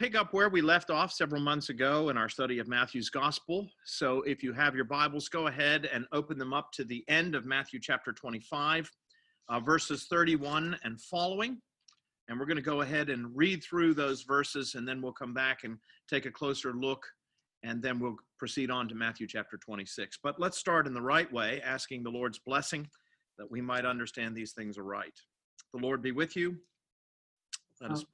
pick up where we left off several months ago in our study of Matthew's Gospel. So if you have your Bibles, go ahead and open them up to the end of Matthew chapter 25, uh, verses 31 and following. And we're going to go ahead and read through those verses, and then we'll come back and take a closer look, and then we'll proceed on to Matthew chapter 26. But let's start in the right way, asking the Lord's blessing that we might understand these things aright. The Lord be with you. Let us.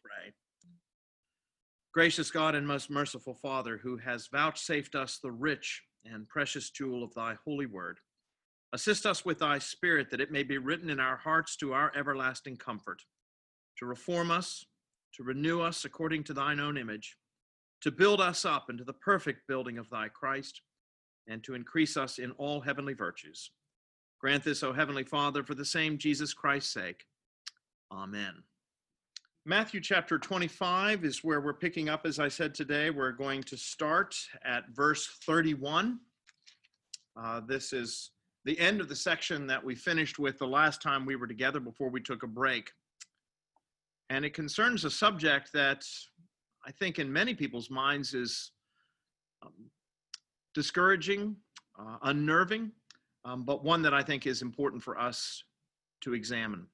Gracious God and most merciful Father, who has vouchsafed us the rich and precious jewel of thy holy word, assist us with thy spirit that it may be written in our hearts to our everlasting comfort to reform us, to renew us according to thine own image, to build us up into the perfect building of thy Christ, and to increase us in all heavenly virtues. Grant this, O Heavenly Father, for the same Jesus Christ's sake. Amen. Matthew chapter 25 is where we're picking up, as I said today. We're going to start at verse 31. Uh, this is the end of the section that we finished with the last time we were together before we took a break and it concerns a subject that I think in many people's minds is um, discouraging, uh, unnerving, um, but one that I think is important for us to examine.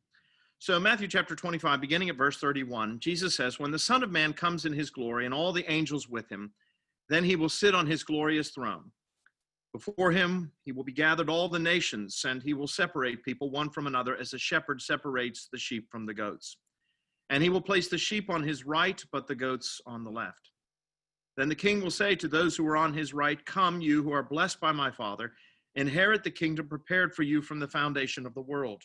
So, Matthew chapter 25, beginning at verse 31, Jesus says, When the Son of Man comes in his glory and all the angels with him, then he will sit on his glorious throne. Before him, he will be gathered all the nations, and he will separate people one from another as a shepherd separates the sheep from the goats. And he will place the sheep on his right, but the goats on the left. Then the king will say to those who are on his right, Come, you who are blessed by my Father, inherit the kingdom prepared for you from the foundation of the world.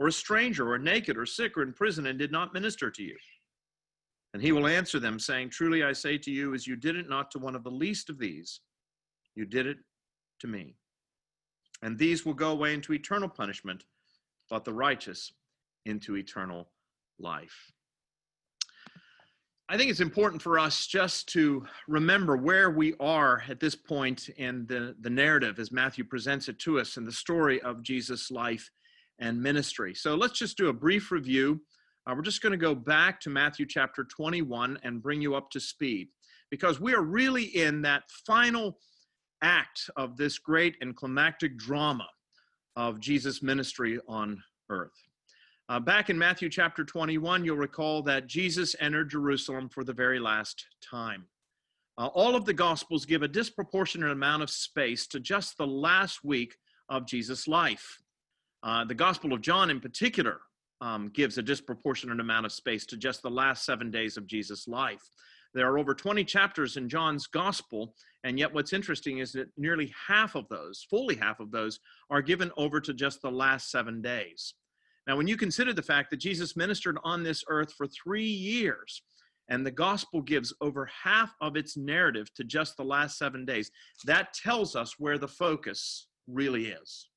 or a stranger, or naked, or sick, or in prison, and did not minister to you? And he will answer them, saying, Truly I say to you, as you did it not to one of the least of these, you did it to me. And these will go away into eternal punishment, but the righteous into eternal life. I think it's important for us just to remember where we are at this point in the, the narrative as Matthew presents it to us in the story of Jesus' life and ministry. So let's just do a brief review. Uh, we're just going to go back to Matthew chapter 21 and bring you up to speed because we are really in that final act of this great and climactic drama of Jesus' ministry on earth. Uh, back in Matthew chapter 21, you'll recall that Jesus entered Jerusalem for the very last time. Uh, all of the Gospels give a disproportionate amount of space to just the last week of Jesus' life. Uh, the Gospel of John, in particular, um, gives a disproportionate amount of space to just the last seven days of Jesus' life. There are over 20 chapters in John's Gospel, and yet what's interesting is that nearly half of those, fully half of those, are given over to just the last seven days. Now, when you consider the fact that Jesus ministered on this earth for three years, and the gospel gives over half of its narrative to just the last seven days, that tells us where the focus really is.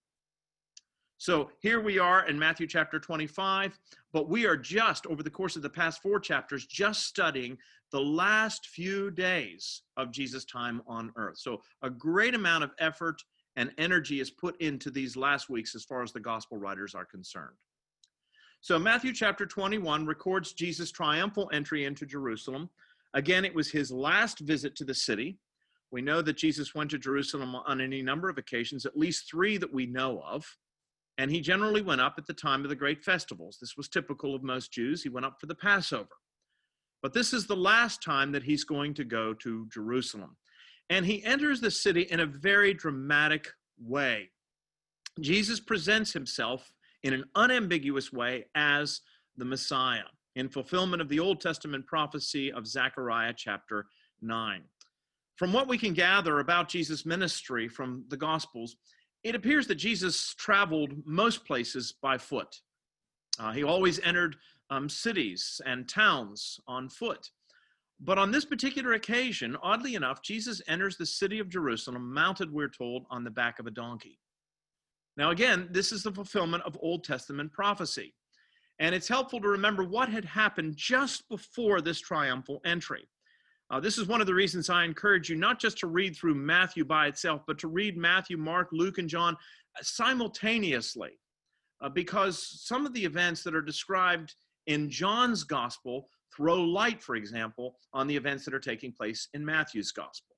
So here we are in Matthew chapter 25, but we are just, over the course of the past four chapters, just studying the last few days of Jesus' time on earth. So a great amount of effort and energy is put into these last weeks as far as the gospel writers are concerned. So Matthew chapter 21 records Jesus' triumphal entry into Jerusalem. Again, it was his last visit to the city. We know that Jesus went to Jerusalem on any number of occasions, at least three that we know of. And he generally went up at the time of the great festivals. This was typical of most Jews. He went up for the Passover. But this is the last time that he's going to go to Jerusalem. And he enters the city in a very dramatic way. Jesus presents himself in an unambiguous way as the Messiah in fulfillment of the Old Testament prophecy of Zechariah chapter 9. From what we can gather about Jesus' ministry from the Gospels, it appears that Jesus traveled most places by foot. Uh, he always entered um, cities and towns on foot. But on this particular occasion, oddly enough, Jesus enters the city of Jerusalem mounted, we're told, on the back of a donkey. Now, again, this is the fulfillment of Old Testament prophecy. And it's helpful to remember what had happened just before this triumphal entry. Uh, this is one of the reasons I encourage you not just to read through Matthew by itself, but to read Matthew, Mark, Luke, and John simultaneously, uh, because some of the events that are described in John's gospel throw light, for example, on the events that are taking place in Matthew's gospel.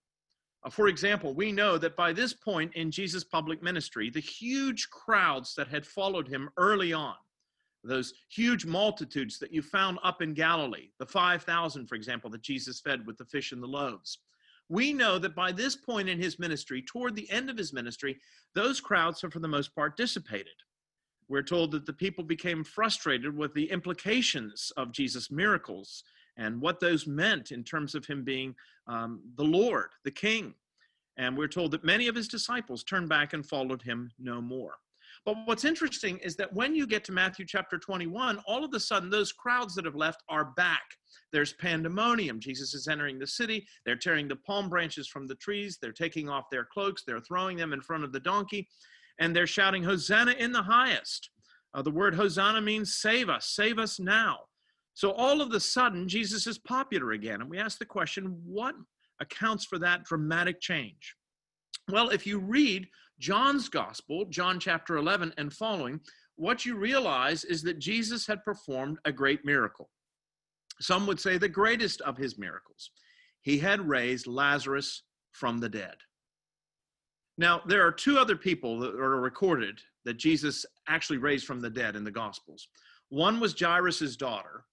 Uh, for example, we know that by this point in Jesus' public ministry, the huge crowds that had followed him early on, those huge multitudes that you found up in Galilee, the 5,000, for example, that Jesus fed with the fish and the loaves. We know that by this point in his ministry, toward the end of his ministry, those crowds have for the most part dissipated. We're told that the people became frustrated with the implications of Jesus' miracles and what those meant in terms of him being um, the Lord, the King. And we're told that many of his disciples turned back and followed him no more. But what's interesting is that when you get to Matthew chapter 21, all of a sudden those crowds that have left are back. There's pandemonium. Jesus is entering the city. They're tearing the palm branches from the trees. They're taking off their cloaks. They're throwing them in front of the donkey. And they're shouting, Hosanna in the highest. Uh, the word Hosanna means save us, save us now. So all of a sudden, Jesus is popular again. And we ask the question what accounts for that dramatic change? Well, if you read John's gospel, John chapter 11 and following, what you realize is that Jesus had performed a great miracle. Some would say the greatest of his miracles. He had raised Lazarus from the dead. Now, there are two other people that are recorded that Jesus actually raised from the dead in the Gospels. One was Jairus' daughter.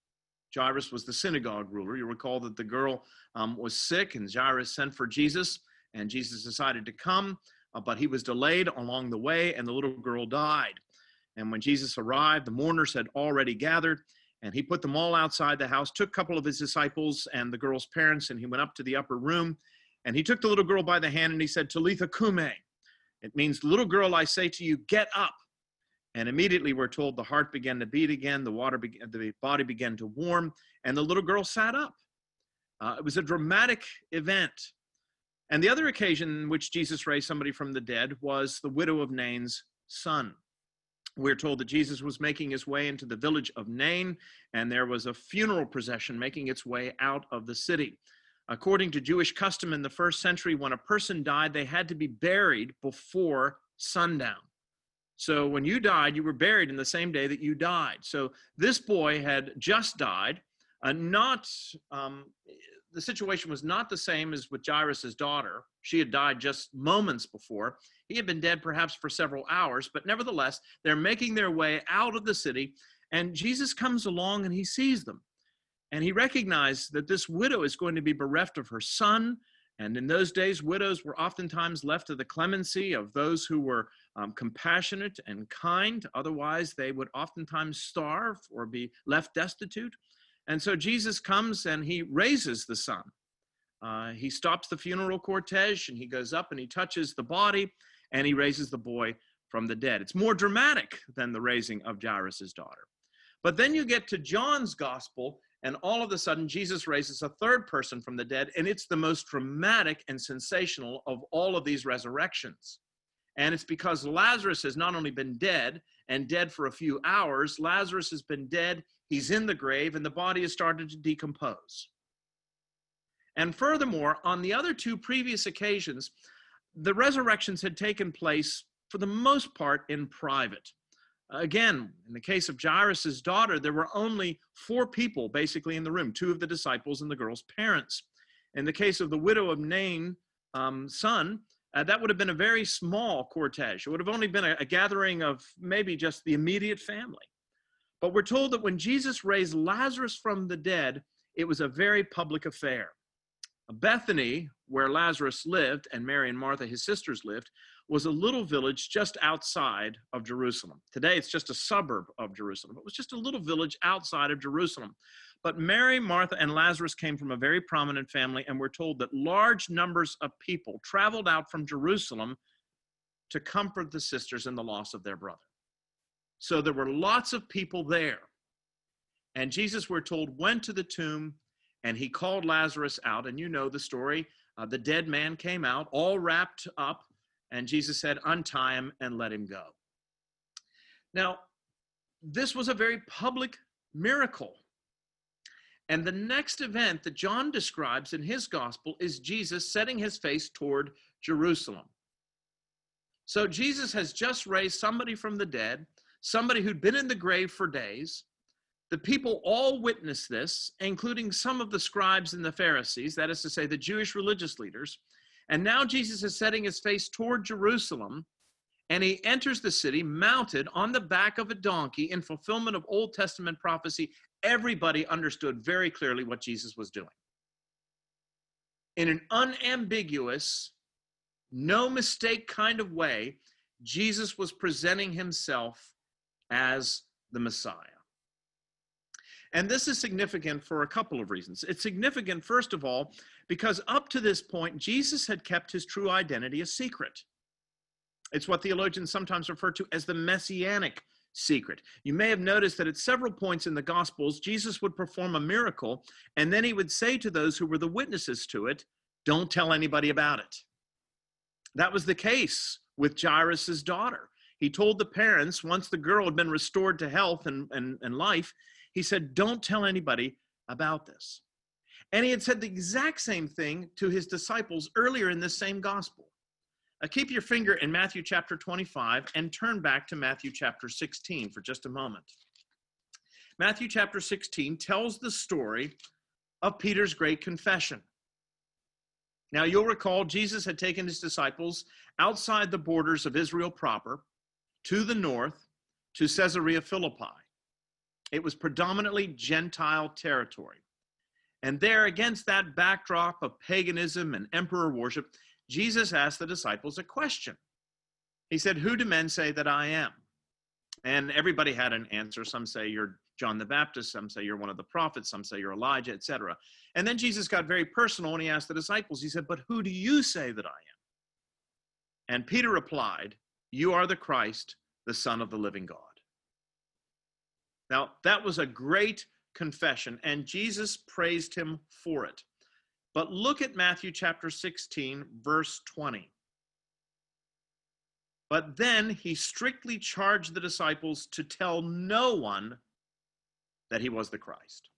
Jairus was the synagogue ruler. You recall that the girl um, was sick, and Jairus sent for Jesus, and Jesus decided to come uh, but he was delayed along the way, and the little girl died. And when Jesus arrived, the mourners had already gathered, and he put them all outside the house, took a couple of his disciples and the girl's parents, and he went up to the upper room. And he took the little girl by the hand and he said, Talitha kume. It means, little girl, I say to you, get up. And immediately we're told the heart began to beat again, the water, the body began to warm, and the little girl sat up. Uh, it was a dramatic event. And the other occasion in which Jesus raised somebody from the dead was the widow of Nain's son. We're told that Jesus was making his way into the village of Nain, and there was a funeral procession making its way out of the city. According to Jewish custom in the first century, when a person died, they had to be buried before sundown. So when you died, you were buried in the same day that you died. So this boy had just died, uh, not um, the situation was not the same as with Jairus' daughter. She had died just moments before. He had been dead perhaps for several hours, but nevertheless, they're making their way out of the city, and Jesus comes along and he sees them. And he recognized that this widow is going to be bereft of her son. And in those days, widows were oftentimes left to the clemency of those who were um, compassionate and kind. Otherwise, they would oftentimes starve or be left destitute. And so Jesus comes and he raises the son. Uh, he stops the funeral cortege and he goes up and he touches the body and he raises the boy from the dead. It's more dramatic than the raising of Jairus' daughter. But then you get to John's gospel, and all of a sudden, Jesus raises a third person from the dead, and it's the most dramatic and sensational of all of these resurrections. And it's because Lazarus has not only been dead and dead for a few hours, Lazarus has been dead He's in the grave, and the body has started to decompose. And furthermore, on the other two previous occasions, the resurrections had taken place for the most part in private. Again, in the case of Jairus' daughter, there were only four people basically in the room two of the disciples and the girl's parents. In the case of the widow of Nain, um, son, uh, that would have been a very small cortege. It would have only been a, a gathering of maybe just the immediate family. But we're told that when Jesus raised Lazarus from the dead, it was a very public affair. Bethany, where Lazarus lived and Mary and Martha, his sisters, lived, was a little village just outside of Jerusalem. Today it's just a suburb of Jerusalem. It was just a little village outside of Jerusalem. But Mary, Martha, and Lazarus came from a very prominent family, and we're told that large numbers of people traveled out from Jerusalem to comfort the sisters in the loss of their brother. So there were lots of people there. And Jesus, we're told, went to the tomb and he called Lazarus out. And you know the story. Uh, the dead man came out, all wrapped up, and Jesus said, Untie him and let him go. Now, this was a very public miracle. And the next event that John describes in his gospel is Jesus setting his face toward Jerusalem. So Jesus has just raised somebody from the dead, somebody who'd been in the grave for days. The people all witness this, including some of the scribes and the Pharisees, that is to say, the Jewish religious leaders. And now Jesus is setting his face toward Jerusalem, and he enters the city mounted on the back of a donkey in fulfillment of Old Testament prophecy. Everybody understood very clearly what Jesus was doing. In an unambiguous, no mistake kind of way, Jesus was presenting himself as the Messiah. And this is significant for a couple of reasons. It's significant, first of all, because up to this point, Jesus had kept his true identity a secret. It's what theologians sometimes refer to as the messianic secret. You may have noticed that at several points in the Gospels, Jesus would perform a miracle, and then he would say to those who were the witnesses to it, Don't tell anybody about it. That was the case with Jairus' daughter. He told the parents, once the girl had been restored to health and, and, and life, he said, Don't tell anybody about this. And he had said the exact same thing to his disciples earlier in this same gospel. Keep your finger in Matthew chapter 25 and turn back to Matthew chapter 16 for just a moment. Matthew chapter 16 tells the story of Peter's great confession. Now, you'll recall Jesus had taken his disciples outside the borders of Israel proper to the north to Caesarea Philippi. It was predominantly Gentile territory. And there, against that backdrop of paganism and emperor worship, Jesus asked the disciples a question. He said, Who do men say that I am? And everybody had an answer. Some say you're John the Baptist, some say you're one of the prophets, some say you're Elijah, etc. And then Jesus got very personal and he asked the disciples, He said, But who do you say that I am? And Peter replied, You are the Christ, the Son of the living God. Now, that was a great confession, and Jesus praised him for it. But look at Matthew chapter 16, verse 20. But then he strictly charged the disciples to tell no one that he was the Christ.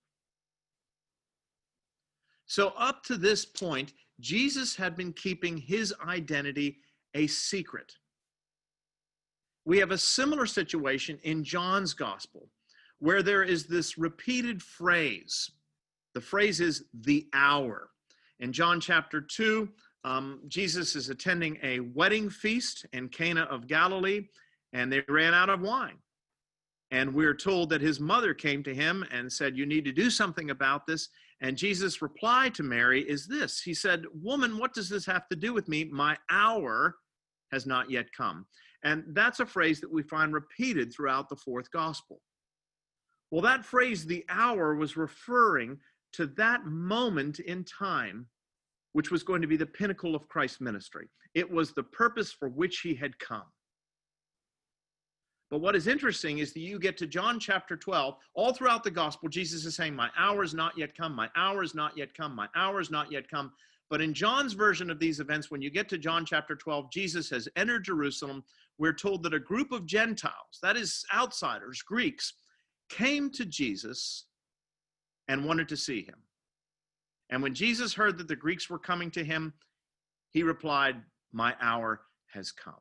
So, up to this point, Jesus had been keeping his identity a secret. We have a similar situation in John's gospel where there is this repeated phrase. The phrase is the hour. In John chapter 2, um, Jesus is attending a wedding feast in Cana of Galilee, and they ran out of wine. And we're told that his mother came to him and said, You need to do something about this. And Jesus' reply to Mary is this He said, Woman, what does this have to do with me? My hour has not yet come. And that's a phrase that we find repeated throughout the fourth gospel. Well, that phrase, the hour, was referring to that moment in time, which was going to be the pinnacle of Christ's ministry. It was the purpose for which he had come. But what is interesting is that you get to John chapter 12, all throughout the gospel, Jesus is saying, My hour is not yet come, my hour is not yet come, my hour is not yet come. But in John's version of these events, when you get to John chapter 12, Jesus has entered Jerusalem. We're told that a group of Gentiles, that is outsiders, Greeks, came to Jesus and wanted to see him. And when Jesus heard that the Greeks were coming to him, he replied, My hour has come.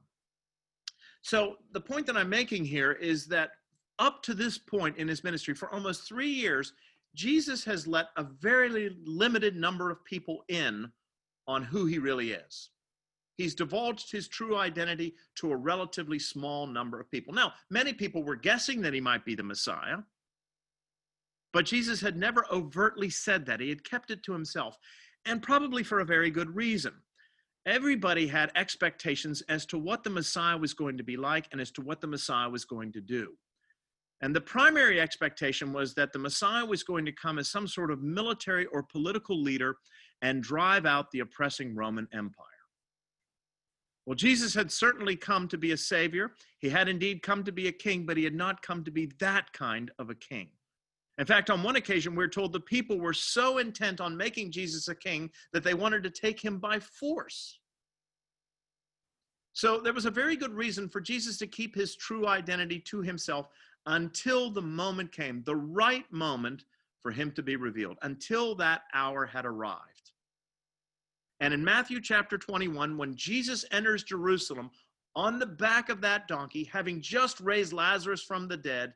So, the point that I'm making here is that up to this point in his ministry, for almost three years, Jesus has let a very limited number of people in on who he really is. He's divulged his true identity to a relatively small number of people. Now, many people were guessing that he might be the Messiah. But Jesus had never overtly said that. He had kept it to himself, and probably for a very good reason. Everybody had expectations as to what the Messiah was going to be like and as to what the Messiah was going to do. And the primary expectation was that the Messiah was going to come as some sort of military or political leader and drive out the oppressing Roman Empire. Well, Jesus had certainly come to be a savior. He had indeed come to be a king, but he had not come to be that kind of a king. In fact, on one occasion, we're told the people were so intent on making Jesus a king that they wanted to take him by force. So there was a very good reason for Jesus to keep his true identity to himself until the moment came, the right moment for him to be revealed, until that hour had arrived. And in Matthew chapter 21, when Jesus enters Jerusalem on the back of that donkey, having just raised Lazarus from the dead,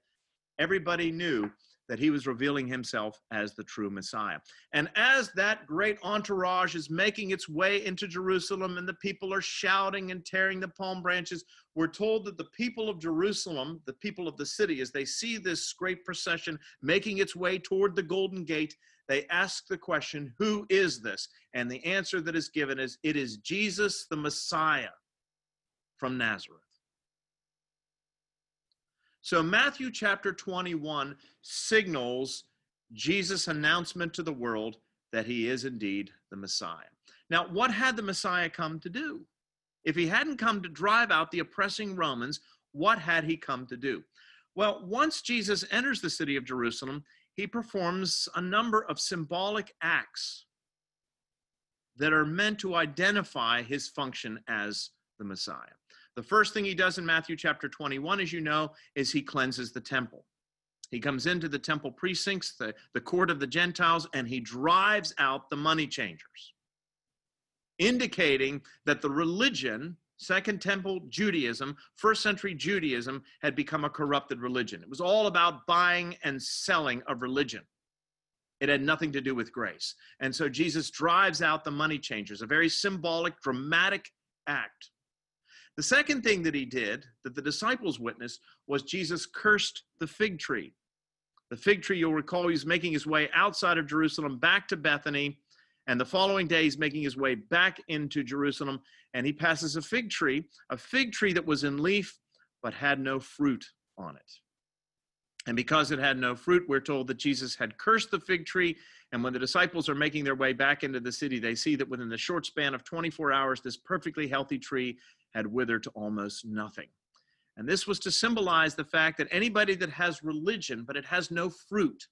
everybody knew that he was revealing himself as the true Messiah. And as that great entourage is making its way into Jerusalem and the people are shouting and tearing the palm branches, we're told that the people of Jerusalem, the people of the city, as they see this great procession making its way toward the Golden Gate, they ask the question, Who is this? And the answer that is given is, It is Jesus the Messiah from Nazareth. So, Matthew chapter 21 signals Jesus' announcement to the world that he is indeed the Messiah. Now, what had the Messiah come to do? If he hadn't come to drive out the oppressing Romans, what had he come to do? Well, once Jesus enters the city of Jerusalem, he performs a number of symbolic acts that are meant to identify his function as the Messiah. The first thing he does in Matthew chapter 21, as you know, is he cleanses the temple. He comes into the temple precincts, the, the court of the Gentiles, and he drives out the money changers, indicating that the religion, Second Temple Judaism, first century Judaism, had become a corrupted religion. It was all about buying and selling of religion. It had nothing to do with grace. And so Jesus drives out the money changers, a very symbolic, dramatic act. The second thing that he did, that the disciples witnessed, was Jesus cursed the fig tree. The fig tree, you'll recall, he's making his way outside of Jerusalem back to Bethany. And the following day, he's making his way back into Jerusalem. And he passes a fig tree, a fig tree that was in leaf but had no fruit on it. And because it had no fruit, we're told that Jesus had cursed the fig tree. And when the disciples are making their way back into the city, they see that within the short span of 24 hours, this perfectly healthy tree had withered to almost nothing. And this was to symbolize the fact that anybody that has religion, but it has no fruit,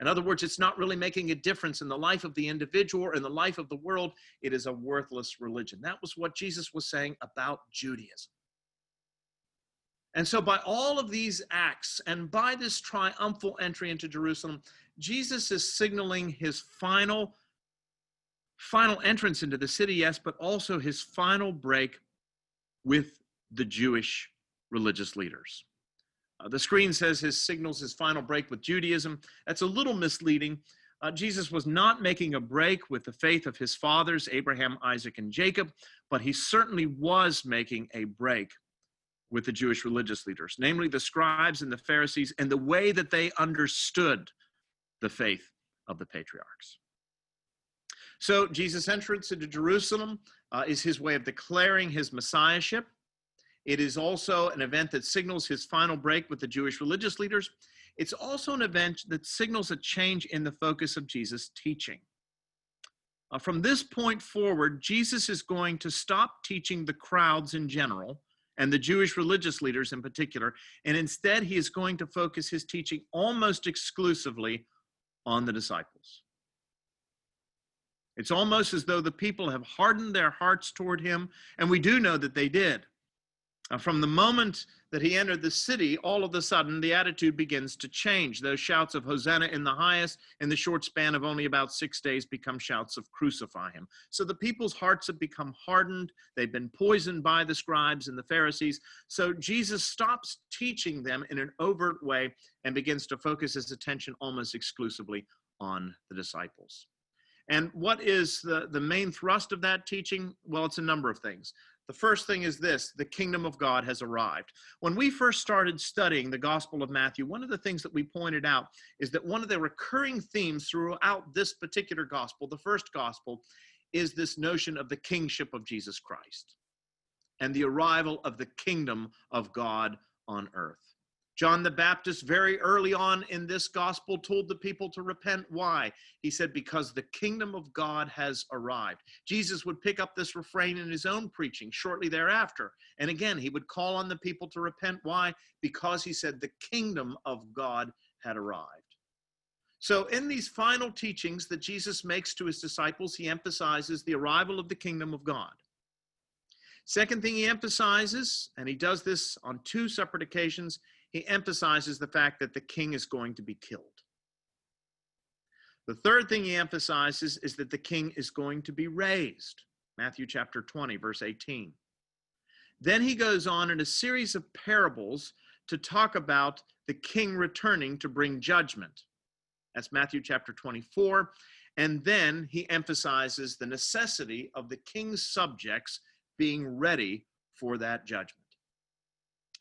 in other words, it's not really making a difference in the life of the individual or in the life of the world, it is a worthless religion. That was what Jesus was saying about Judaism. And so, by all of these acts and by this triumphal entry into Jerusalem, Jesus is signaling his final, final entrance into the city, yes, but also his final break with the Jewish religious leaders. Uh, the screen says his signals his final break with Judaism. That's a little misleading. Uh, Jesus was not making a break with the faith of his fathers, Abraham, Isaac, and Jacob, but he certainly was making a break with the Jewish religious leaders, namely the scribes and the Pharisees, and the way that they understood the faith of the patriarchs. So Jesus' entrance into Jerusalem uh, is his way of declaring his messiahship. It is also an event that signals his final break with the Jewish religious leaders. It's also an event that signals a change in the focus of Jesus' teaching. Uh, from this point forward, Jesus is going to stop teaching the crowds in general and the Jewish religious leaders in particular, and instead he is going to focus his teaching almost exclusively on the disciples. It's almost as though the people have hardened their hearts toward him, and we do know that they did. Uh, from the moment that he entered the city, all of a sudden the attitude begins to change. Those shouts of Hosanna in the highest, in the short span of only about six days, become shouts of crucify him. So the people's hearts have become hardened. They've been poisoned by the scribes and the Pharisees. So Jesus stops teaching them in an overt way and begins to focus his attention almost exclusively on the disciples. And what is the, the main thrust of that teaching? Well, it's a number of things. The first thing is this the kingdom of God has arrived. When we first started studying the Gospel of Matthew, one of the things that we pointed out is that one of the recurring themes throughout this particular Gospel, the first Gospel, is this notion of the kingship of Jesus Christ and the arrival of the kingdom of God on earth. John the Baptist, very early on in this gospel, told the people to repent. Why? He said, Because the kingdom of God has arrived. Jesus would pick up this refrain in his own preaching shortly thereafter. And again, he would call on the people to repent. Why? Because he said, The kingdom of God had arrived. So, in these final teachings that Jesus makes to his disciples, he emphasizes the arrival of the kingdom of God. Second thing he emphasizes, and he does this on two separate occasions, he emphasizes the fact that the king is going to be killed. The third thing he emphasizes is that the king is going to be raised. Matthew chapter 20, verse 18. Then he goes on in a series of parables to talk about the king returning to bring judgment. That's Matthew chapter 24. And then he emphasizes the necessity of the king's subjects being ready for that judgment.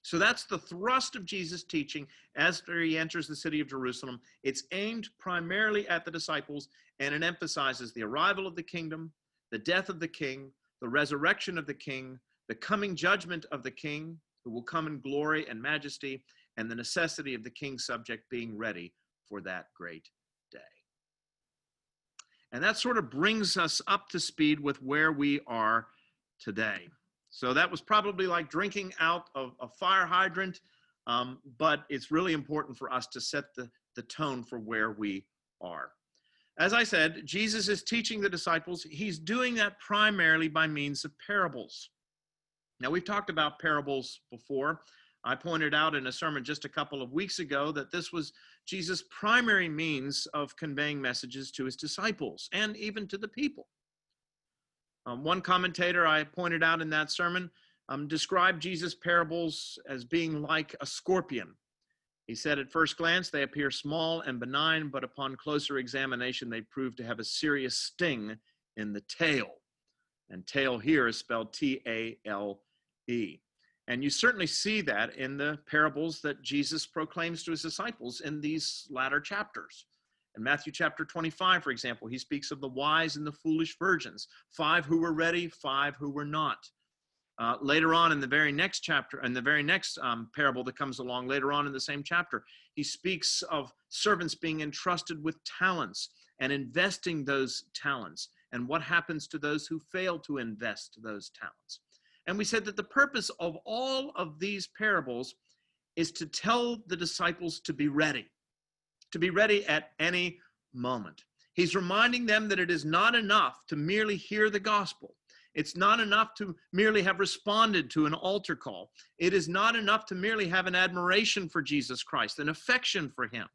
So that's the thrust of Jesus' teaching as he enters the city of Jerusalem. It's aimed primarily at the disciples and it emphasizes the arrival of the kingdom, the death of the king, the resurrection of the king, the coming judgment of the king who will come in glory and majesty, and the necessity of the king's subject being ready for that great day. And that sort of brings us up to speed with where we are today. So that was probably like drinking out of a fire hydrant, um, but it's really important for us to set the, the tone for where we are. As I said, Jesus is teaching the disciples. He's doing that primarily by means of parables. Now, we've talked about parables before. I pointed out in a sermon just a couple of weeks ago that this was Jesus' primary means of conveying messages to his disciples and even to the people. Um, one commentator I pointed out in that sermon um, described Jesus' parables as being like a scorpion. He said, at first glance, they appear small and benign, but upon closer examination, they prove to have a serious sting in the tail. And tail here is spelled T A L E. And you certainly see that in the parables that Jesus proclaims to his disciples in these latter chapters. In Matthew chapter 25, for example, he speaks of the wise and the foolish virgins, five who were ready, five who were not. Uh, later on in the very next chapter, in the very next um, parable that comes along later on in the same chapter, he speaks of servants being entrusted with talents and investing those talents, and what happens to those who fail to invest those talents. And we said that the purpose of all of these parables is to tell the disciples to be ready to be ready at any moment. He's reminding them that it is not enough to merely hear the gospel. It's not enough to merely have responded to an altar call. It is not enough to merely have an admiration for Jesus Christ, an affection for him.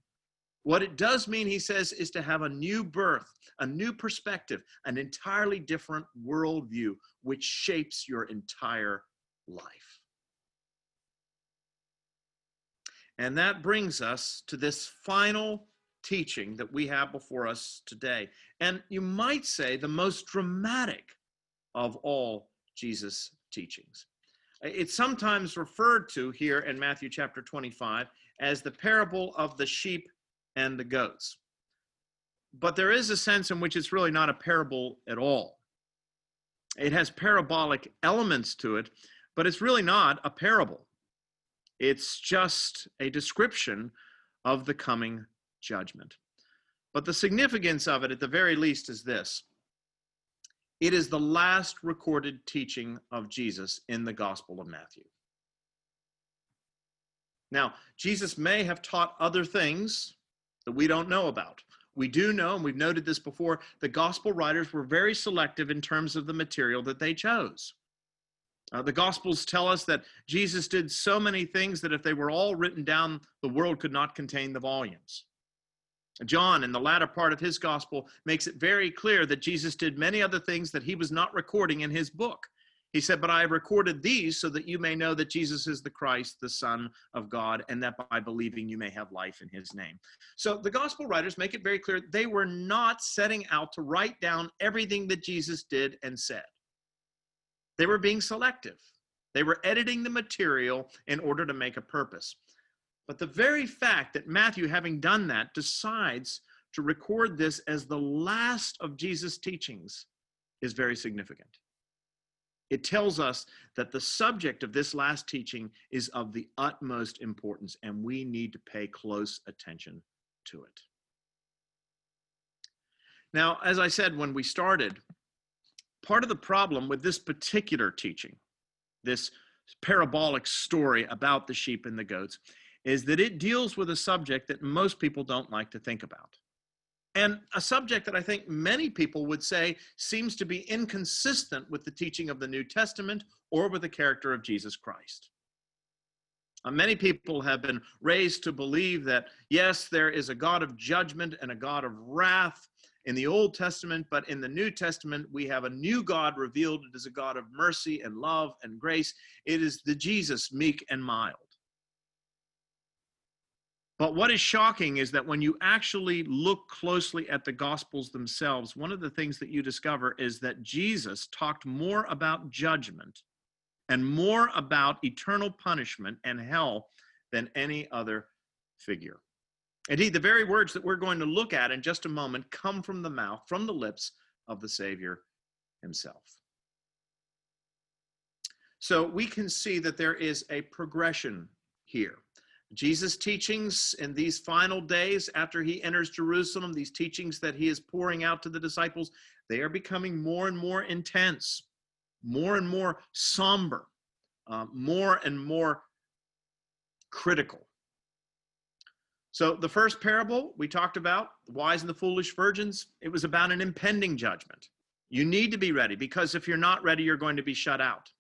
What it does mean, he says, is to have a new birth, a new perspective, an entirely different worldview, which shapes your entire life. And that brings us to this final teaching that we have before us today. And you might say the most dramatic of all Jesus' teachings. It's sometimes referred to here in Matthew chapter 25 as the parable of the sheep and the goats. But there is a sense in which it's really not a parable at all. It has parabolic elements to it, but it's really not a parable. It's just a description of the coming judgment. But the significance of it, at the very least, is this it is the last recorded teaching of Jesus in the Gospel of Matthew. Now, Jesus may have taught other things that we don't know about. We do know, and we've noted this before, the gospel writers were very selective in terms of the material that they chose. Uh, the Gospels tell us that Jesus did so many things that if they were all written down, the world could not contain the volumes. John, in the latter part of his Gospel, makes it very clear that Jesus did many other things that he was not recording in his book. He said, But I have recorded these so that you may know that Jesus is the Christ, the Son of God, and that by believing you may have life in his name. So the gospel writers make it very clear they were not setting out to write down everything that Jesus did and said. They were being selective. They were editing the material in order to make a purpose. But the very fact that Matthew, having done that, decides to record this as the last of Jesus' teachings is very significant. It tells us that the subject of this last teaching is of the utmost importance, and we need to pay close attention to it. Now, as I said when we started, part of the problem with this particular teaching, this parabolic story about the sheep and the goats, is that it deals with a subject that most people don't like to think about. And a subject that I think many people would say seems to be inconsistent with the teaching of the New Testament or with the character of Jesus Christ. Uh, many people have been raised to believe that, yes, there is a God of judgment and a God of wrath in the Old Testament, but in the New Testament, we have a new God revealed. It is a God of mercy and love and grace. It is the Jesus, meek and mild. But what is shocking is that when you actually look closely at the Gospels themselves, one of the things that you discover is that Jesus talked more about judgment and more about eternal punishment and hell than any other figure. Indeed, the very words that we're going to look at in just a moment come from the mouth, from the lips of the Savior himself. So we can see that there is a progression here. Jesus' teachings in these final days after he enters Jerusalem, these teachings that he is pouring out to the disciples, they are becoming more and more intense, more and more somber, uh, more and more critical. So, the first parable we talked about, the wise and the foolish virgins, it was about an impending judgment. You need to be ready because if you're not ready, you're going to be shut out.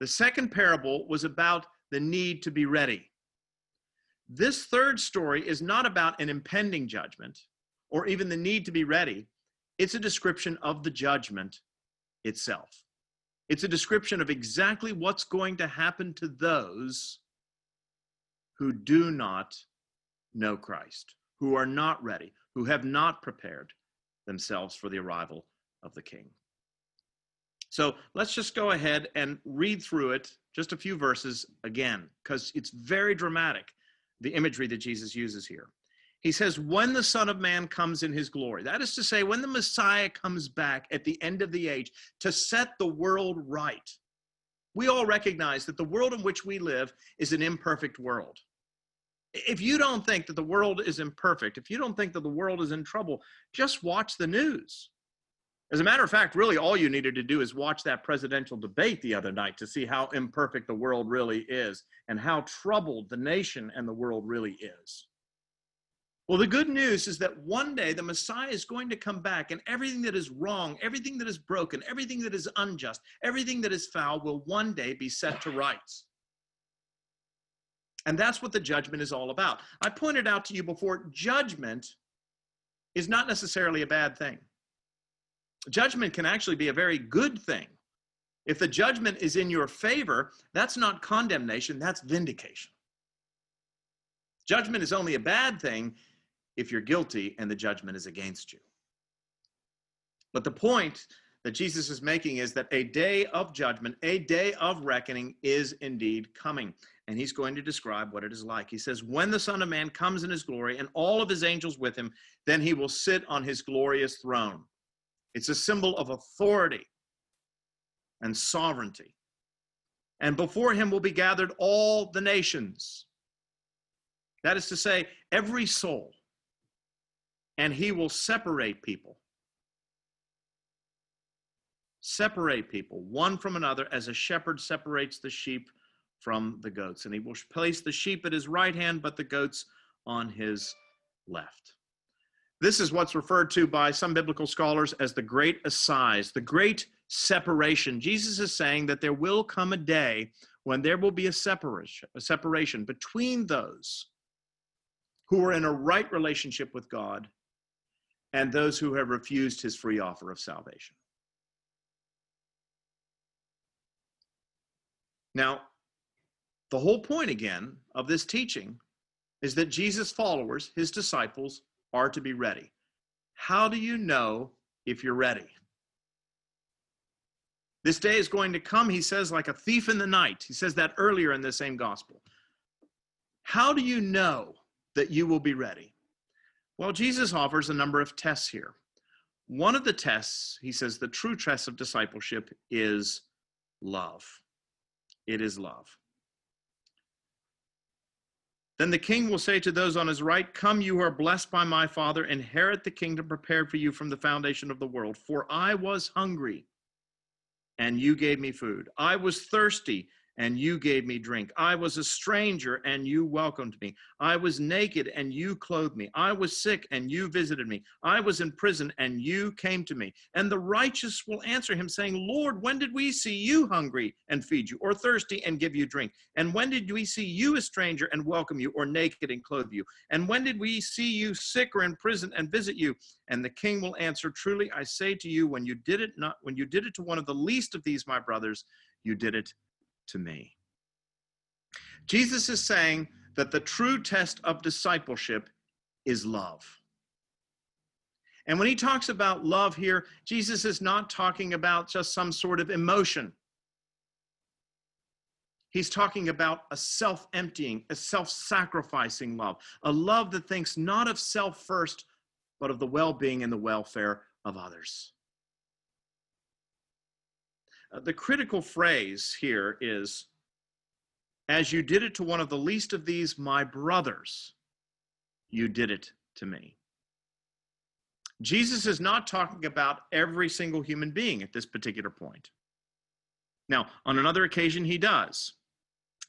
The second parable was about the need to be ready. This third story is not about an impending judgment or even the need to be ready. It's a description of the judgment itself. It's a description of exactly what's going to happen to those who do not know Christ, who are not ready, who have not prepared themselves for the arrival of the King. So let's just go ahead and read through it, just a few verses again, because it's very dramatic the imagery that Jesus uses here. He says, when the Son of Man comes in his glory, that is to say, when the Messiah comes back at the end of the age to set the world right. We all recognize that the world in which we live is an imperfect world. If you don't think that the world is imperfect, if you don't think that the world is in trouble, just watch the news. As a matter of fact, really all you needed to do is watch that presidential debate the other night to see how imperfect the world really is and how troubled the nation and the world really is. Well, the good news is that one day the Messiah is going to come back, and everything that is wrong, everything that is broken, everything that is unjust, everything that is foul will one day be set to rights. And that's what the judgment is all about. I pointed out to you before judgment is not necessarily a bad thing judgment can actually be a very good thing. If the judgment is in your favor, that's not condemnation, that's vindication. Judgment is only a bad thing if you're guilty and the judgment is against you. But the point that Jesus is making is that a day of judgment, a day of reckoning is indeed coming. And he's going to describe what it is like. He says, When the Son of Man comes in his glory and all of his angels with him, then he will sit on his glorious throne. It's a symbol of authority and sovereignty. And before him will be gathered all the nations. That is to say, every soul. And he will separate people. Separate people, one from another, as a shepherd separates the sheep from the goats. And he will place the sheep at his right hand, but the goats on his left. This is what's referred to by some biblical scholars as the great assize, the great separation. Jesus is saying that there will come a day when there will be a separation, a separation between those who are in a right relationship with God and those who have refused his free offer of salvation. Now, the whole point again of this teaching is that Jesus' followers, his disciples, are to be ready. How do you know if you're ready? This day is going to come, he says, like a thief in the night. He says that earlier in the same gospel. How do you know that you will be ready? Well, Jesus offers a number of tests here. One of the tests, he says, the true test of discipleship is love. It is love. Then the king will say to those on his right, Come, you who are blessed by my Father, inherit the kingdom prepared for you from the foundation of the world. For I was hungry, and you gave me food. I was thirsty, and you gave me drink. I was a stranger, and you welcomed me. I was naked, and you clothed me. I was sick, and you visited me. I was in prison, and you came to me. And the righteous will answer him, saying, Lord, when did we see you hungry and feed you, or thirsty and give you drink? And when did we see you a stranger and welcome you, or naked and clothe you? And when did we see you sick or in prison and visit you? And the king will answer, Truly, I say to you, when you did it not, when you did it to one of the least of these, my brothers, you did it to me. Jesus is saying that the true test of discipleship is love. And when he talks about love here, Jesus is not talking about just some sort of emotion. He's talking about a self emptying, a self sacrificing love, a love that thinks not of self first, but of the well being and the welfare of others. Uh, the critical phrase here is, as you did it to one of the least of these, my brothers, you did it to me. Jesus is not talking about every single human being at this particular point. Now, on another occasion, he does.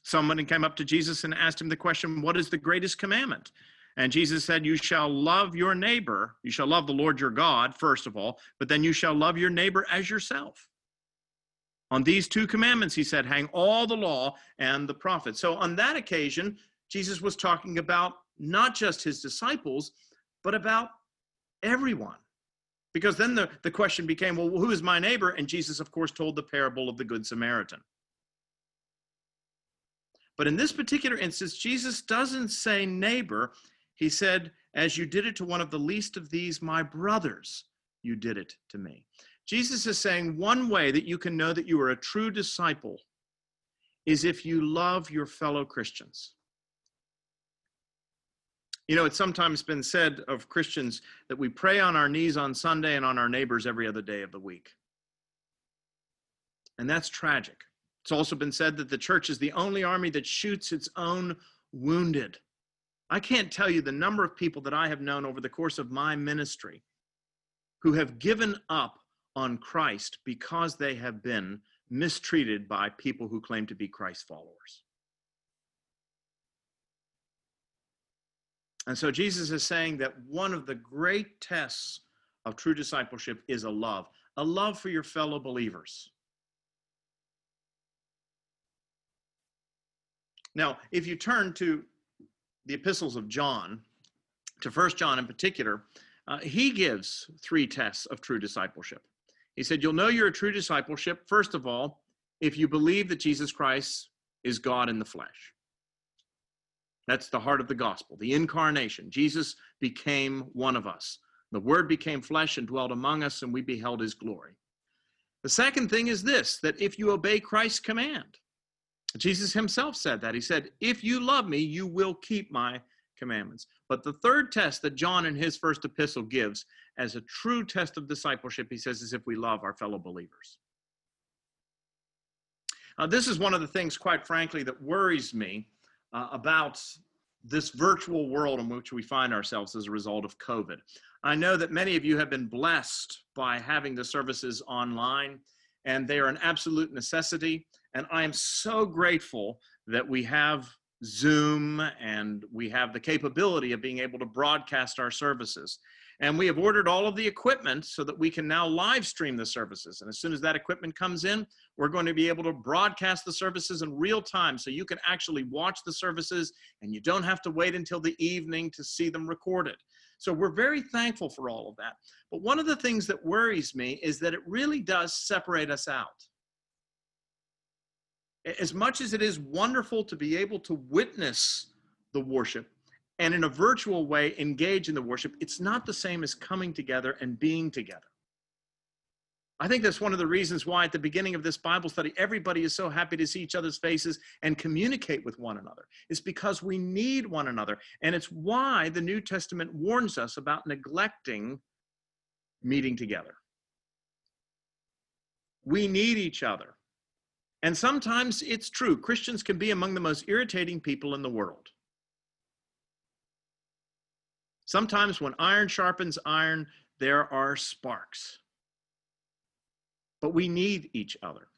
Someone came up to Jesus and asked him the question, What is the greatest commandment? And Jesus said, You shall love your neighbor. You shall love the Lord your God, first of all, but then you shall love your neighbor as yourself. On these two commandments, he said, hang all the law and the prophets. So on that occasion, Jesus was talking about not just his disciples, but about everyone. Because then the, the question became, well, who is my neighbor? And Jesus, of course, told the parable of the Good Samaritan. But in this particular instance, Jesus doesn't say neighbor. He said, as you did it to one of the least of these, my brothers, you did it to me. Jesus is saying one way that you can know that you are a true disciple is if you love your fellow Christians. You know, it's sometimes been said of Christians that we pray on our knees on Sunday and on our neighbors every other day of the week. And that's tragic. It's also been said that the church is the only army that shoots its own wounded. I can't tell you the number of people that I have known over the course of my ministry who have given up on Christ because they have been mistreated by people who claim to be Christ followers. And so Jesus is saying that one of the great tests of true discipleship is a love, a love for your fellow believers. Now, if you turn to the epistles of John, to First John in particular, uh, he gives three tests of true discipleship. He said, You'll know you're a true discipleship, first of all, if you believe that Jesus Christ is God in the flesh. That's the heart of the gospel, the incarnation. Jesus became one of us. The word became flesh and dwelt among us, and we beheld his glory. The second thing is this that if you obey Christ's command, Jesus himself said that. He said, If you love me, you will keep my commandments. But the third test that John in his first epistle gives as a true test of discipleship, he says, is if we love our fellow believers. Uh, this is one of the things, quite frankly, that worries me uh, about this virtual world in which we find ourselves as a result of COVID. I know that many of you have been blessed by having the services online, and they are an absolute necessity. And I am so grateful that we have Zoom and we have the capability of being able to broadcast our services. And we have ordered all of the equipment so that we can now live stream the services. And as soon as that equipment comes in, we're going to be able to broadcast the services in real time so you can actually watch the services and you don't have to wait until the evening to see them recorded. So we're very thankful for all of that. But one of the things that worries me is that it really does separate us out as much as it is wonderful to be able to witness the worship and in a virtual way engage in the worship, it's not the same as coming together and being together. I think that's one of the reasons why at the beginning of this Bible study, everybody is so happy to see each other's faces and communicate with one another. It's because we need one another. And it's why the New Testament warns us about neglecting meeting together. We need each other. And sometimes it's true, Christians can be among the most irritating people in the world. Sometimes when iron sharpens iron, there are sparks but we need each other.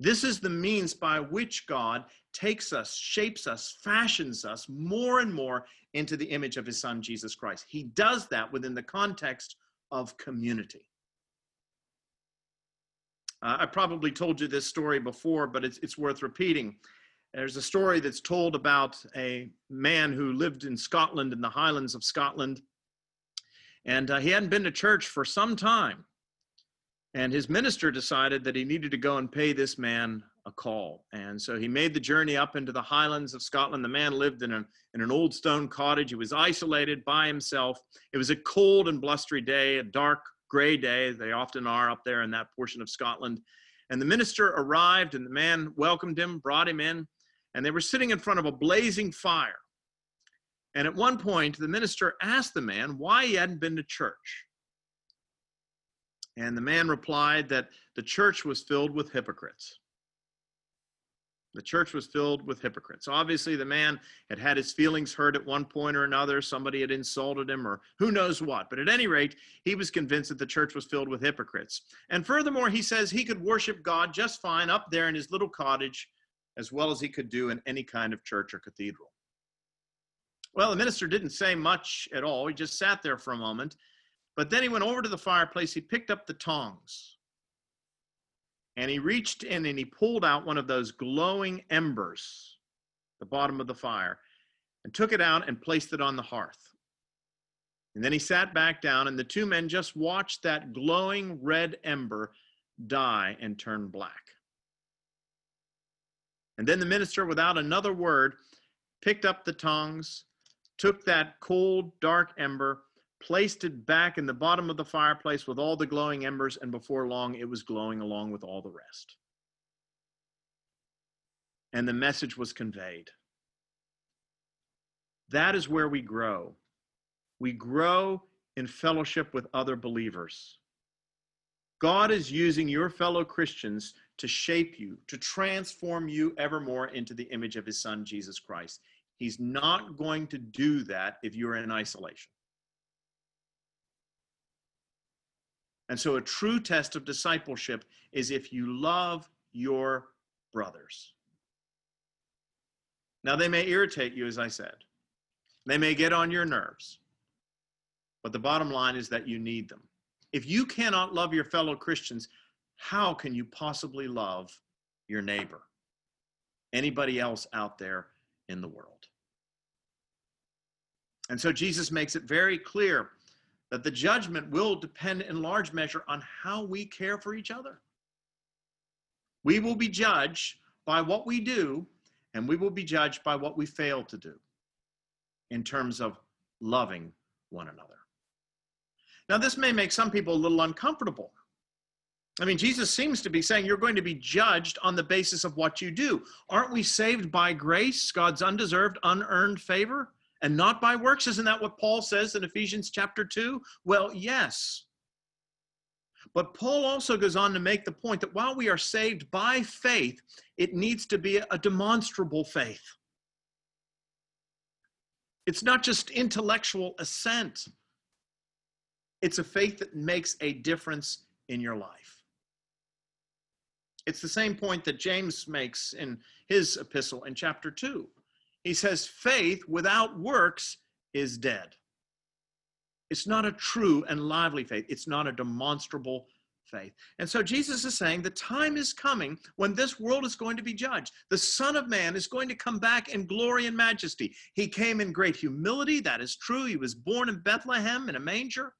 This is the means by which God takes us, shapes us, fashions us more and more into the image of his son, Jesus Christ. He does that within the context of community. Uh, I probably told you this story before, but it's, it's worth repeating. There's a story that's told about a man who lived in Scotland, in the Highlands of Scotland, and uh, he hadn't been to church for some time. And his minister decided that he needed to go and pay this man a call. And so he made the journey up into the highlands of Scotland. The man lived in, a, in an old stone cottage. He was isolated by himself. It was a cold and blustery day, a dark gray day. They often are up there in that portion of Scotland. And the minister arrived, and the man welcomed him, brought him in, and they were sitting in front of a blazing fire. And at one point, the minister asked the man why he hadn't been to church. And the man replied that the church was filled with hypocrites. The church was filled with hypocrites. Obviously, the man had had his feelings hurt at one point or another. Somebody had insulted him, or who knows what. But at any rate, he was convinced that the church was filled with hypocrites. And furthermore, he says he could worship God just fine up there in his little cottage, as well as he could do in any kind of church or cathedral. Well, the minister didn't say much at all. He just sat there for a moment but then he went over to the fireplace, he picked up the tongs, and he reached in and he pulled out one of those glowing embers, the bottom of the fire, and took it out and placed it on the hearth. And then he sat back down, and the two men just watched that glowing red ember die and turn black. And then the minister, without another word, picked up the tongs, took that cold, dark ember, placed it back in the bottom of the fireplace with all the glowing embers, and before long it was glowing along with all the rest. And the message was conveyed. That is where we grow. We grow in fellowship with other believers. God is using your fellow Christians to shape you, to transform you evermore into the image of his son, Jesus Christ. He's not going to do that if you're in isolation. And so, a true test of discipleship is if you love your brothers. Now, they may irritate you, as I said, they may get on your nerves, but the bottom line is that you need them. If you cannot love your fellow Christians, how can you possibly love your neighbor? Anybody else out there in the world? And so Jesus makes it very clear that the judgment will depend in large measure on how we care for each other. We will be judged by what we do, and we will be judged by what we fail to do in terms of loving one another. Now, this may make some people a little uncomfortable. I mean, Jesus seems to be saying you're going to be judged on the basis of what you do. Aren't we saved by grace, God's undeserved, unearned favor? and not by works. Isn't that what Paul says in Ephesians chapter 2? Well, yes. But Paul also goes on to make the point that while we are saved by faith, it needs to be a demonstrable faith. It's not just intellectual assent, it's a faith that makes a difference in your life. It's the same point that James makes in his epistle in chapter 2. He says, faith without works is dead. It's not a true and lively faith, it's not a demonstrable faith. And so Jesus is saying the time is coming when this world is going to be judged. The Son of Man is going to come back in glory and majesty. He came in great humility, that is true. He was born in Bethlehem in a manger.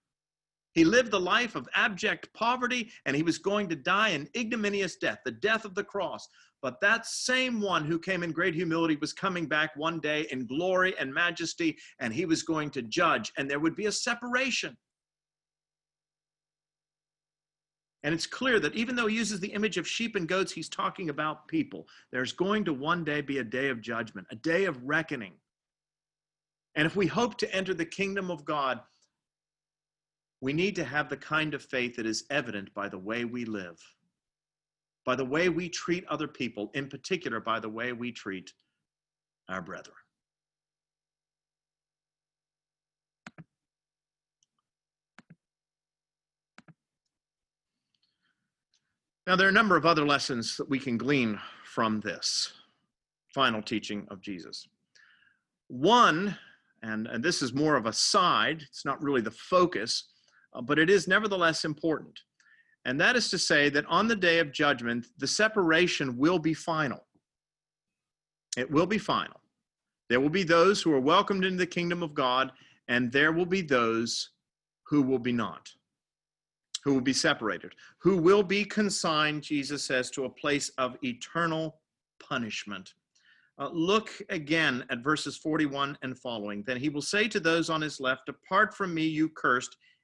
He lived the life of abject poverty and he was going to die an ignominious death, the death of the cross. But that same one who came in great humility was coming back one day in glory and majesty, and he was going to judge, and there would be a separation. And it's clear that even though he uses the image of sheep and goats, he's talking about people. There's going to one day be a day of judgment, a day of reckoning. And if we hope to enter the kingdom of God, we need to have the kind of faith that is evident by the way we live, by the way we treat other people, in particular, by the way we treat our brethren. Now, there are a number of other lessons that we can glean from this final teaching of Jesus. One, and, and this is more of a side, it's not really the focus, uh, but it is nevertheless important. And that is to say that on the day of judgment, the separation will be final. It will be final. There will be those who are welcomed into the kingdom of God, and there will be those who will be not who will be separated, who will be consigned, Jesus says, to a place of eternal punishment. Uh, look again at verses 41 and following. Then he will say to those on his left, Depart from me, you cursed,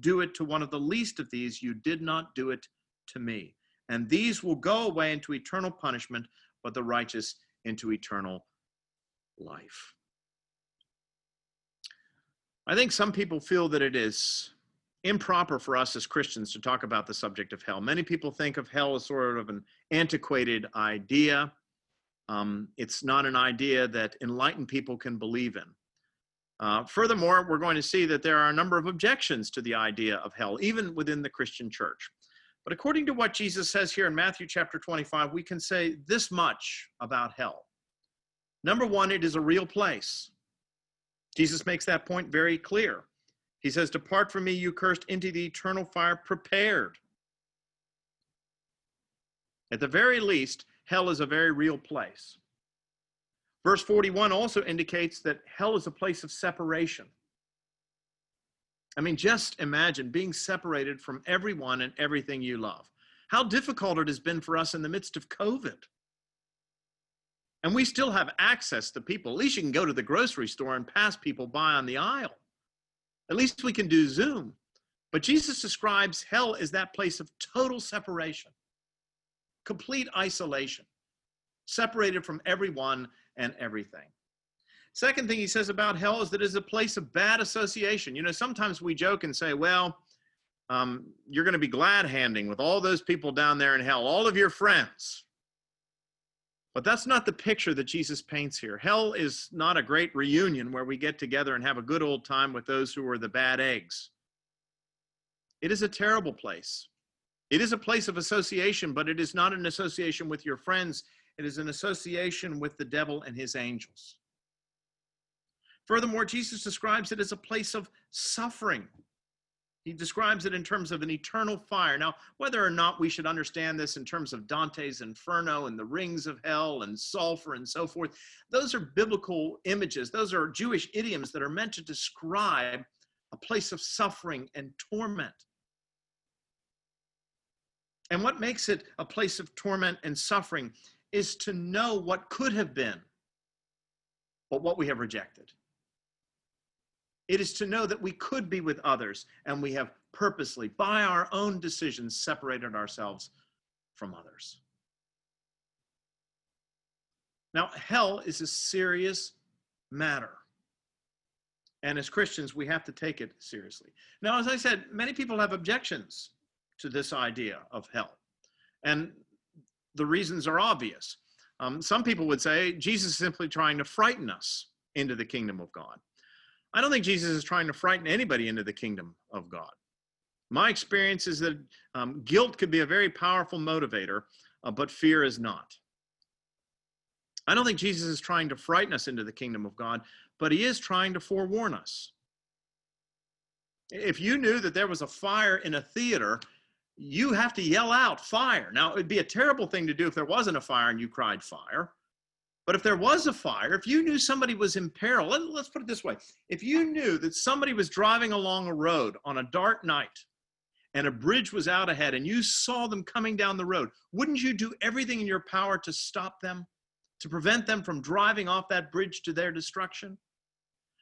do it to one of the least of these, you did not do it to me. And these will go away into eternal punishment, but the righteous into eternal life. I think some people feel that it is improper for us as Christians to talk about the subject of hell. Many people think of hell as sort of an antiquated idea. Um, it's not an idea that enlightened people can believe in. Uh, furthermore, we're going to see that there are a number of objections to the idea of hell, even within the Christian church. But according to what Jesus says here in Matthew chapter 25, we can say this much about hell. Number one, it is a real place. Jesus makes that point very clear. He says, Depart from me, you cursed, into the eternal fire prepared. At the very least, hell is a very real place. Verse 41 also indicates that hell is a place of separation. I mean, just imagine being separated from everyone and everything you love. How difficult it has been for us in the midst of COVID. And we still have access to people. At least you can go to the grocery store and pass people by on the aisle. At least we can do Zoom. But Jesus describes hell as that place of total separation, complete isolation, separated from everyone and everything. Second thing he says about hell is that it is a place of bad association. You know, sometimes we joke and say, well, um, you're going to be glad handing with all those people down there in hell, all of your friends. But that's not the picture that Jesus paints here. Hell is not a great reunion where we get together and have a good old time with those who are the bad eggs. It is a terrible place. It is a place of association, but it is not an association with your friends. It is an association with the devil and his angels. Furthermore, Jesus describes it as a place of suffering. He describes it in terms of an eternal fire. Now, whether or not we should understand this in terms of Dante's Inferno and the rings of hell and sulfur and so forth, those are biblical images. Those are Jewish idioms that are meant to describe a place of suffering and torment. And what makes it a place of torment and suffering is to know what could have been, but what we have rejected. It is to know that we could be with others and we have purposely, by our own decisions, separated ourselves from others. Now, hell is a serious matter. And as Christians, we have to take it seriously. Now, as I said, many people have objections to this idea of hell. And the reasons are obvious. Um, some people would say Jesus is simply trying to frighten us into the kingdom of God. I don't think Jesus is trying to frighten anybody into the kingdom of God. My experience is that um, guilt could be a very powerful motivator, uh, but fear is not. I don't think Jesus is trying to frighten us into the kingdom of God, but he is trying to forewarn us. If you knew that there was a fire in a theater, you have to yell out fire. Now, it'd be a terrible thing to do if there wasn't a fire and you cried fire. But if there was a fire, if you knew somebody was in peril, let, us put it this way if you knew that somebody was driving along a road on a dark night and a bridge was out ahead and you saw them coming down the road, wouldn't you do everything in your power to stop them, to prevent them from driving off that bridge to their destruction?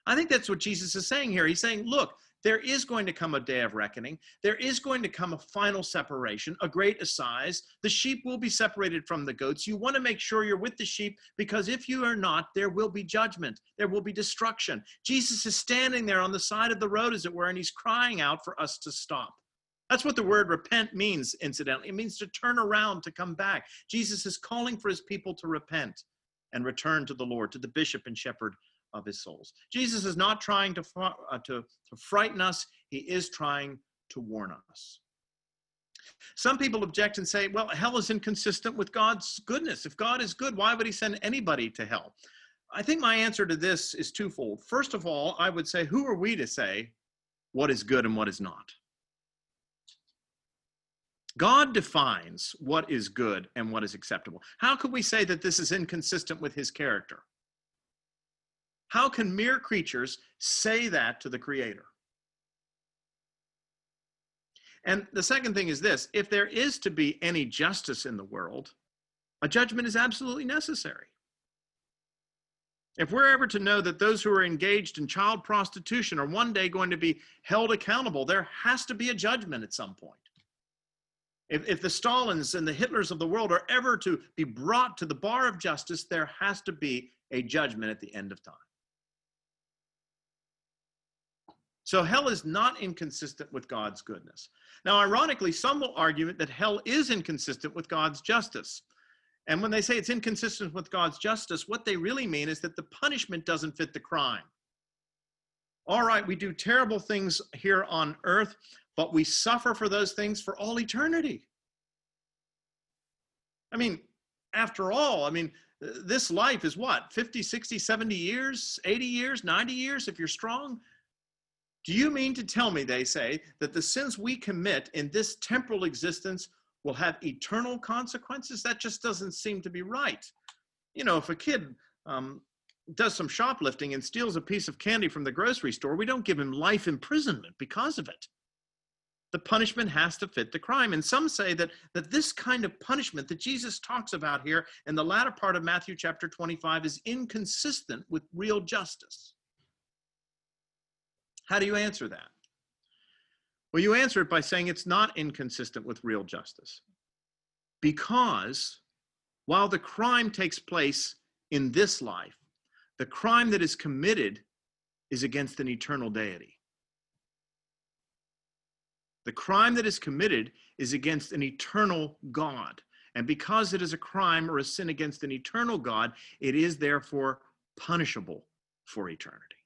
I think that's what Jesus is saying here. He's saying, look, there is going to come a day of reckoning. There is going to come a final separation, a great assize. The sheep will be separated from the goats. You want to make sure you're with the sheep because if you are not, there will be judgment. There will be destruction. Jesus is standing there on the side of the road, as it were, and he's crying out for us to stop. That's what the word repent means, incidentally. It means to turn around, to come back. Jesus is calling for his people to repent and return to the Lord, to the bishop and shepherd of his souls. Jesus is not trying to, uh, to, to frighten us, he is trying to warn us. Some people object and say, well, hell is inconsistent with God's goodness. If God is good, why would he send anybody to hell? I think my answer to this is twofold. First of all, I would say, who are we to say what is good and what is not? God defines what is good and what is acceptable. How could we say that this is inconsistent with his character? How can mere creatures say that to the Creator? And the second thing is this if there is to be any justice in the world, a judgment is absolutely necessary. If we're ever to know that those who are engaged in child prostitution are one day going to be held accountable, there has to be a judgment at some point. If, if the Stalins and the Hitlers of the world are ever to be brought to the bar of justice, there has to be a judgment at the end of time. So hell is not inconsistent with God's goodness. Now, ironically, some will argue that hell is inconsistent with God's justice. And when they say it's inconsistent with God's justice, what they really mean is that the punishment doesn't fit the crime. All right, we do terrible things here on earth, but we suffer for those things for all eternity. I mean, after all, I mean, this life is what, 50, 60, 70 years, 80 years, 90 years if you're strong? Do you mean to tell me, they say, that the sins we commit in this temporal existence will have eternal consequences? That just doesn't seem to be right. You know, if a kid um, does some shoplifting and steals a piece of candy from the grocery store, we don't give him life imprisonment because of it. The punishment has to fit the crime. And some say that, that this kind of punishment that Jesus talks about here in the latter part of Matthew chapter 25 is inconsistent with real justice. How do you answer that? Well, you answer it by saying it's not inconsistent with real justice. Because while the crime takes place in this life, the crime that is committed is against an eternal deity. The crime that is committed is against an eternal God. And because it is a crime or a sin against an eternal God, it is therefore punishable for eternity.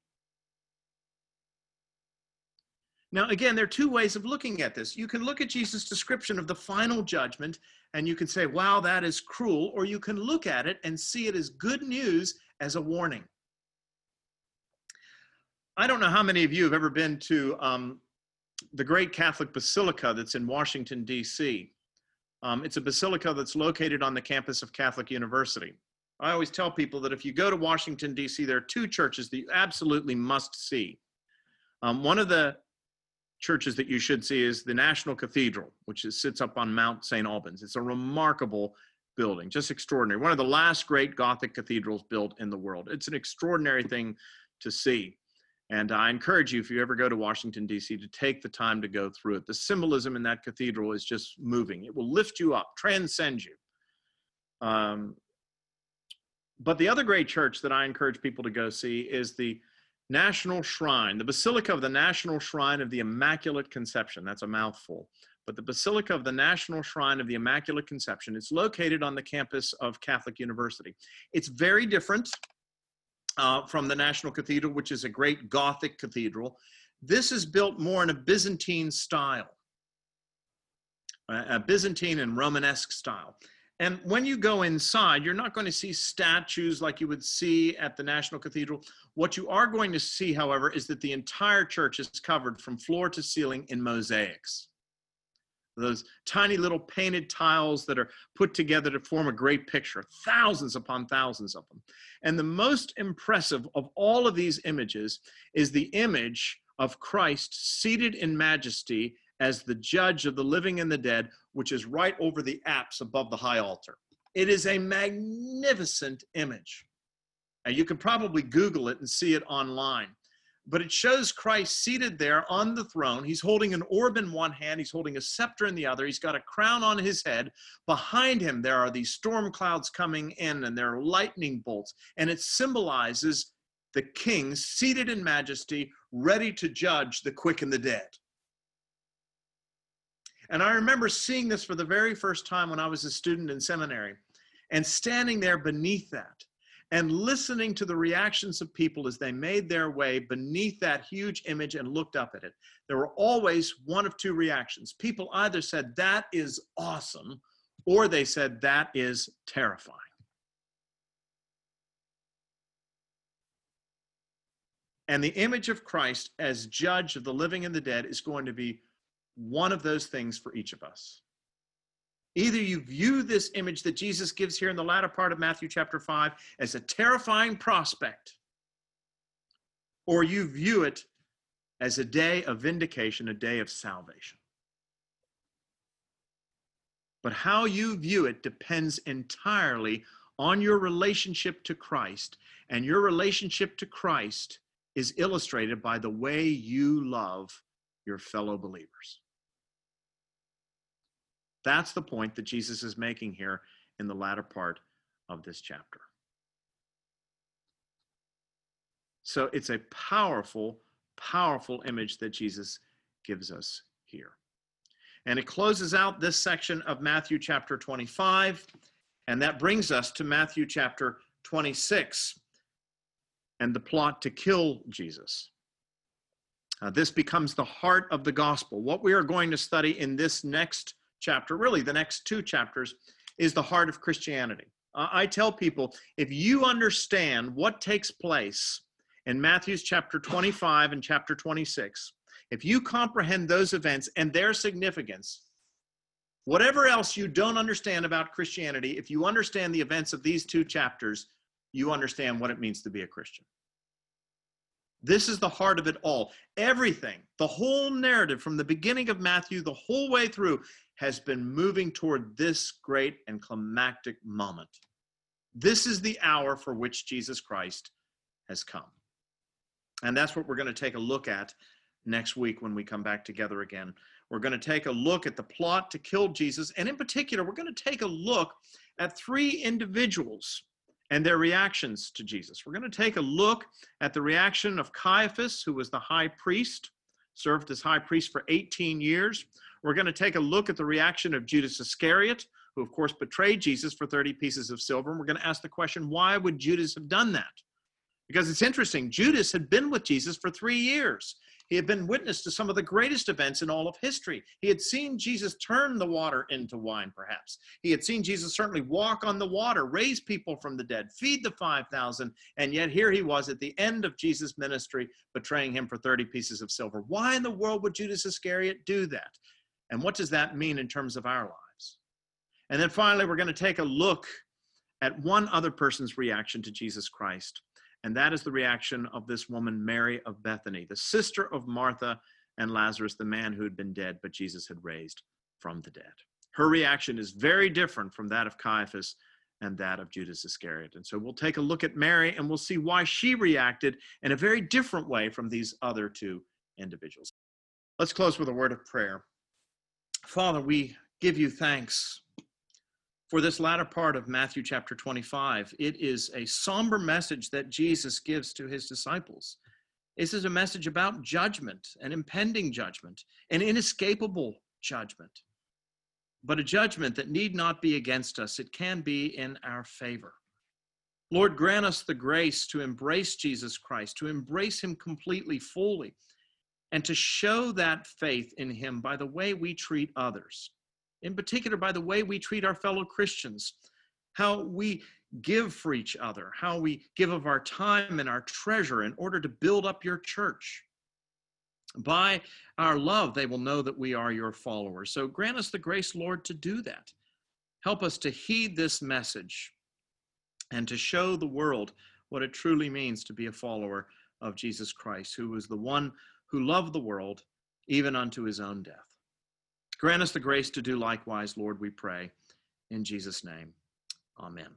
Now, again, there are two ways of looking at this. You can look at Jesus' description of the final judgment and you can say, wow, that is cruel, or you can look at it and see it as good news as a warning. I don't know how many of you have ever been to um, the great Catholic Basilica that's in Washington, D.C. Um, it's a basilica that's located on the campus of Catholic University. I always tell people that if you go to Washington, D.C., there are two churches that you absolutely must see. Um, one of the churches that you should see is the National Cathedral, which is, sits up on Mount St. Albans. It's a remarkable building, just extraordinary. One of the last great Gothic cathedrals built in the world. It's an extraordinary thing to see. And I encourage you, if you ever go to Washington, D.C., to take the time to go through it. The symbolism in that cathedral is just moving, it will lift you up, transcend you. Um, but the other great church that I encourage people to go see is the National Shrine, the Basilica of the National Shrine of the Immaculate Conception. That's a mouthful. But the Basilica of the National Shrine of the Immaculate Conception, is located on the campus of Catholic University. It's very different uh, from the National Cathedral, which is a great Gothic cathedral. This is built more in a Byzantine style, a Byzantine and Romanesque style. And when you go inside, you're not going to see statues like you would see at the National Cathedral. What you are going to see, however, is that the entire church is covered from floor to ceiling in mosaics. those tiny little painted tiles that are put together to form a great picture, thousands upon thousands of them. And the most impressive of all of these images is the image of Christ seated in majesty as the judge of the living and the dead, which is right over the apse above the high altar. It is a magnificent image. And you can probably Google it and see it online but it shows Christ seated there on the throne. He's holding an orb in one hand, he's holding a scepter in the other, he's got a crown on his head. Behind him, there are these storm clouds coming in, and there are lightning bolts, and it symbolizes the king seated in majesty, ready to judge the quick and the dead. And I remember seeing this for the very first time when I was a student in seminary and standing there beneath that and listening to the reactions of people as they made their way beneath that huge image and looked up at it. There were always one of two reactions. People either said, That is awesome, or they said, That is terrifying. And the image of Christ as judge of the living and the dead is going to be one of those things for each of us. Either you view this image that Jesus gives here in the latter part of Matthew chapter 5 as a terrifying prospect, or you view it as a day of vindication, a day of salvation. But how you view it depends entirely on your relationship to Christ, and your relationship to Christ is illustrated by the way you love your fellow believers. That's the point that Jesus is making here in the latter part of this chapter. So it's a powerful, powerful image that Jesus gives us here. And it closes out this section of Matthew chapter 25, and that brings us to Matthew chapter 26 and the plot to kill Jesus. Uh, this becomes the heart of the gospel. What we are going to study in this next chapter, really the next two chapters, is the heart of Christianity. Uh, I tell people if you understand what takes place in Matthew's chapter 25 and chapter 26, if you comprehend those events and their significance, whatever else you don't understand about Christianity, if you understand the events of these two chapters, you understand what it means to be a Christian. This is the heart of it all. Everything, the whole narrative from the beginning of Matthew, the whole way through, has been moving toward this great and climactic moment. This is the hour for which Jesus Christ has come. And that's what we're going to take a look at next week when we come back together again. We're going to take a look at the plot to kill Jesus. And in particular, we're going to take a look at three individuals and their reactions to Jesus. We're going to take a look at the reaction of Caiaphas, who was the high priest, served as high priest for 18 years. We're going to take a look at the reaction of Judas Iscariot, who, of course, betrayed Jesus for 30 pieces of silver. And we're going to ask the question why would Judas have done that? Because it's interesting, Judas had been with Jesus for three years. He had been witness to some of the greatest events in all of history. He had seen Jesus turn the water into wine, perhaps. He had seen Jesus certainly walk on the water, raise people from the dead, feed the 5,000, and yet here he was at the end of Jesus' ministry, betraying him for 30 pieces of silver. Why in the world would Judas Iscariot do that? And what does that mean in terms of our lives? And then finally, we're going to take a look at one other person's reaction to Jesus Christ. And that is the reaction of this woman, Mary of Bethany, the sister of Martha and Lazarus, the man who had been dead, but Jesus had raised from the dead. Her reaction is very different from that of Caiaphas and that of Judas Iscariot. And so we'll take a look at Mary and we'll see why she reacted in a very different way from these other two individuals. Let's close with a word of prayer. Father, we give you thanks for this latter part of Matthew chapter 25. It is a somber message that Jesus gives to his disciples. This is a message about judgment, an impending judgment, an inescapable judgment, but a judgment that need not be against us. It can be in our favor. Lord, grant us the grace to embrace Jesus Christ, to embrace him completely, fully, and to show that faith in him by the way we treat others in particular by the way we treat our fellow Christians, how we give for each other, how we give of our time and our treasure in order to build up your church. By our love, they will know that we are your followers. So grant us the grace, Lord, to do that. Help us to heed this message and to show the world what it truly means to be a follower of Jesus Christ, who was the one who loved the world even unto his own death. Grant us the grace to do likewise, Lord, we pray. In Jesus' name, amen.